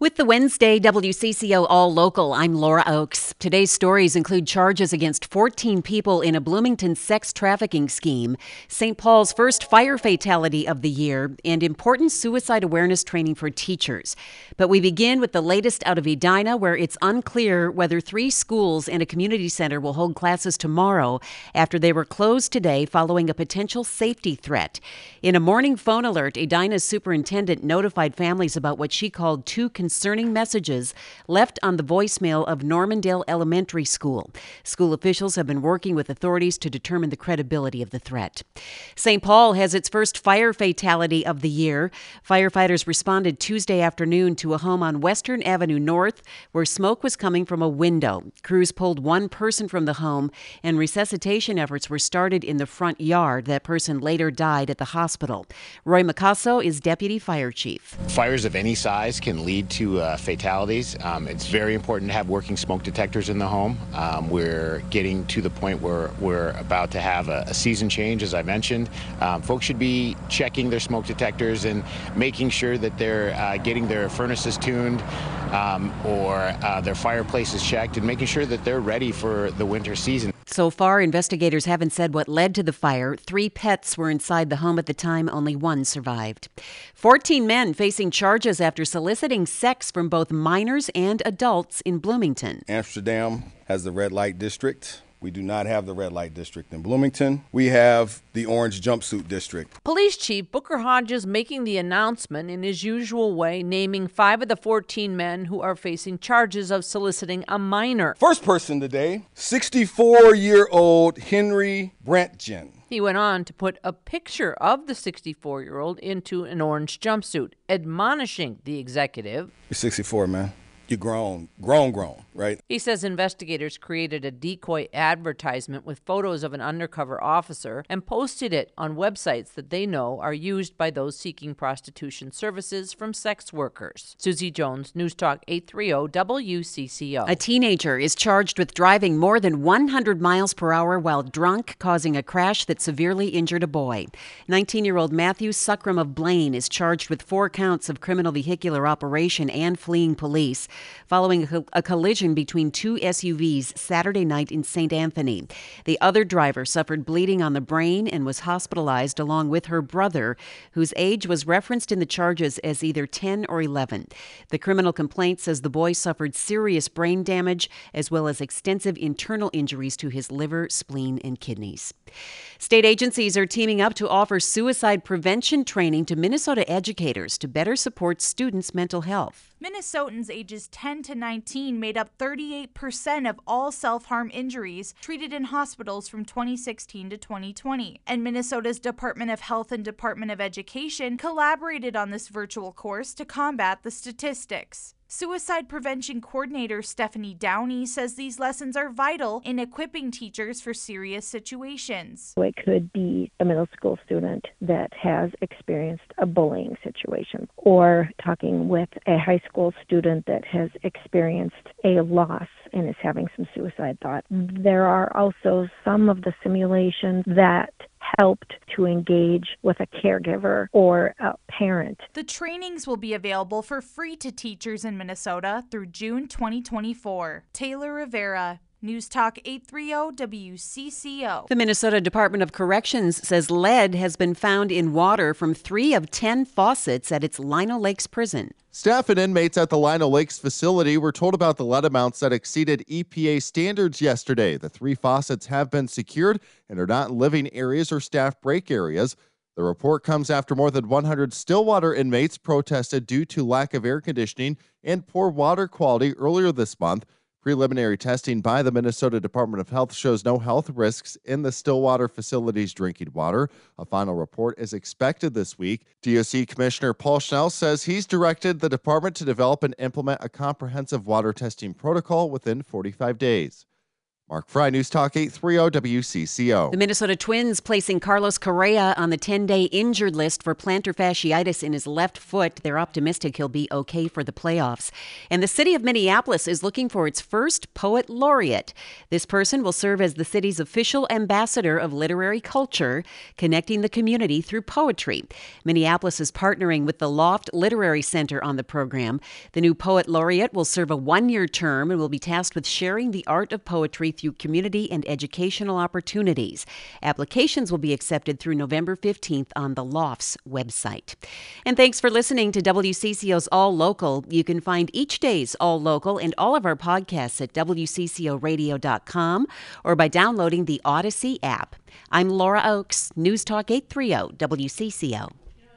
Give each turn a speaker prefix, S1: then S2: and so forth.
S1: With the Wednesday WCCO All Local, I'm Laura Oakes. Today's stories include charges against 14 people in a Bloomington sex trafficking scheme, St. Paul's first fire fatality of the year, and important suicide awareness training for teachers. But we begin with the latest out of Edina, where it's unclear whether three schools and a community center will hold classes tomorrow after they were closed today following a potential safety threat. In a morning phone alert, Edina's superintendent notified families about what she called two concerning messages left on the voicemail of Normandale Elementary School. School officials have been working with authorities to determine the credibility of the threat. St. Paul has its first fire fatality of the year. Firefighters responded Tuesday afternoon to a home on Western Avenue North where smoke was coming from a window. Crews pulled one person from the home and resuscitation efforts were started in the front yard. That person later died at the hospital. Roy Mokosso is deputy fire chief.
S2: Fires of any size can lead to to uh, fatalities. Um, it's very important to have working smoke detectors in the home. Um, we're getting to the point where we're about to have a, a season change, as I mentioned. Um, folks should be checking their smoke detectors and making sure that they're uh, getting their furnaces tuned um, or uh, their fireplaces checked and making sure that they're ready for the winter season.
S1: So far, investigators haven't said what led to the fire. Three pets were inside the home at the time, only one survived. 14 men facing charges after soliciting sex from both minors and adults in Bloomington.
S3: Amsterdam has the red light district. We do not have the red light district in Bloomington. We have the orange jumpsuit district.
S4: Police Chief Booker Hodges making the announcement in his usual way, naming five of the 14 men who are facing charges of soliciting a minor.
S3: First person today 64 year old Henry Brentgen.
S4: He went on to put a picture of the 64 year old into an orange jumpsuit, admonishing the executive.
S3: You're 64, man you're grown, grown, grown, right?
S4: He says investigators created a decoy advertisement with photos of an undercover officer and posted it on websites that they know are used by those seeking prostitution services from sex workers. Susie Jones, News Talk 830 WCCO.
S1: A teenager is charged with driving more than 100 miles per hour while drunk, causing a crash that severely injured a boy. 19 year old Matthew Suckram of Blaine is charged with four counts of criminal vehicular operation and fleeing police following a collision between two SUVs Saturday night in St. Anthony. The other driver suffered bleeding on the brain and was hospitalized along with her brother, whose age was referenced in the charges as either 10 or 11. The criminal complaint says the boy suffered serious brain damage as well as extensive internal injuries to his liver, spleen, and kidneys. State agencies are teaming up to offer suicide prevention training to Minnesota educators to better support students' mental health.
S5: Minnesotans ages 10 to 19 made up 38% of all self harm injuries treated in hospitals from 2016 to 2020. And Minnesota's Department of Health and Department of Education collaborated on this virtual course to combat the statistics. Suicide Prevention Coordinator Stephanie Downey says these lessons are vital in equipping teachers for serious situations.
S6: It could be a middle school student that has experienced a bullying situation, or talking with a high school student that has experienced a loss and is having some suicide thought. There are also some of the simulations that helped to engage with a caregiver or a parent.
S5: The trainings will be available for free to teachers in Minnesota through June 2024. Taylor Rivera, News Talk 830 WCCO.
S1: The Minnesota Department of Corrections says lead has been found in water from three of 10 faucets at its Lino Lakes prison.
S7: Staff and inmates at the Lino Lakes facility were told about the lead amounts that exceeded EPA standards yesterday. The three faucets have been secured and are not in living areas or staff break areas. The report comes after more than 100 Stillwater inmates protested due to lack of air conditioning and poor water quality earlier this month. Preliminary testing by the Minnesota Department of Health shows no health risks in the Stillwater facility's drinking water. A final report is expected this week. DOC Commissioner Paul Schnell says he's directed the department to develop and implement a comprehensive water testing protocol within 45 days. Mark Fry, News Talk 830 WCCO.
S1: The Minnesota Twins placing Carlos Correa on the 10 day injured list for plantar fasciitis in his left foot. They're optimistic he'll be okay for the playoffs. And the city of Minneapolis is looking for its first poet laureate. This person will serve as the city's official ambassador of literary culture, connecting the community through poetry. Minneapolis is partnering with the Loft Literary Center on the program. The new poet laureate will serve a one year term and will be tasked with sharing the art of poetry through community and educational opportunities. Applications will be accepted through November 15th on the Lofts website. And thanks for listening to WCCO's All Local. You can find each day's All Local and all of our podcasts at WCCORadio.com or by downloading the Odyssey app. I'm Laura Oakes, News Talk 830 WCCO.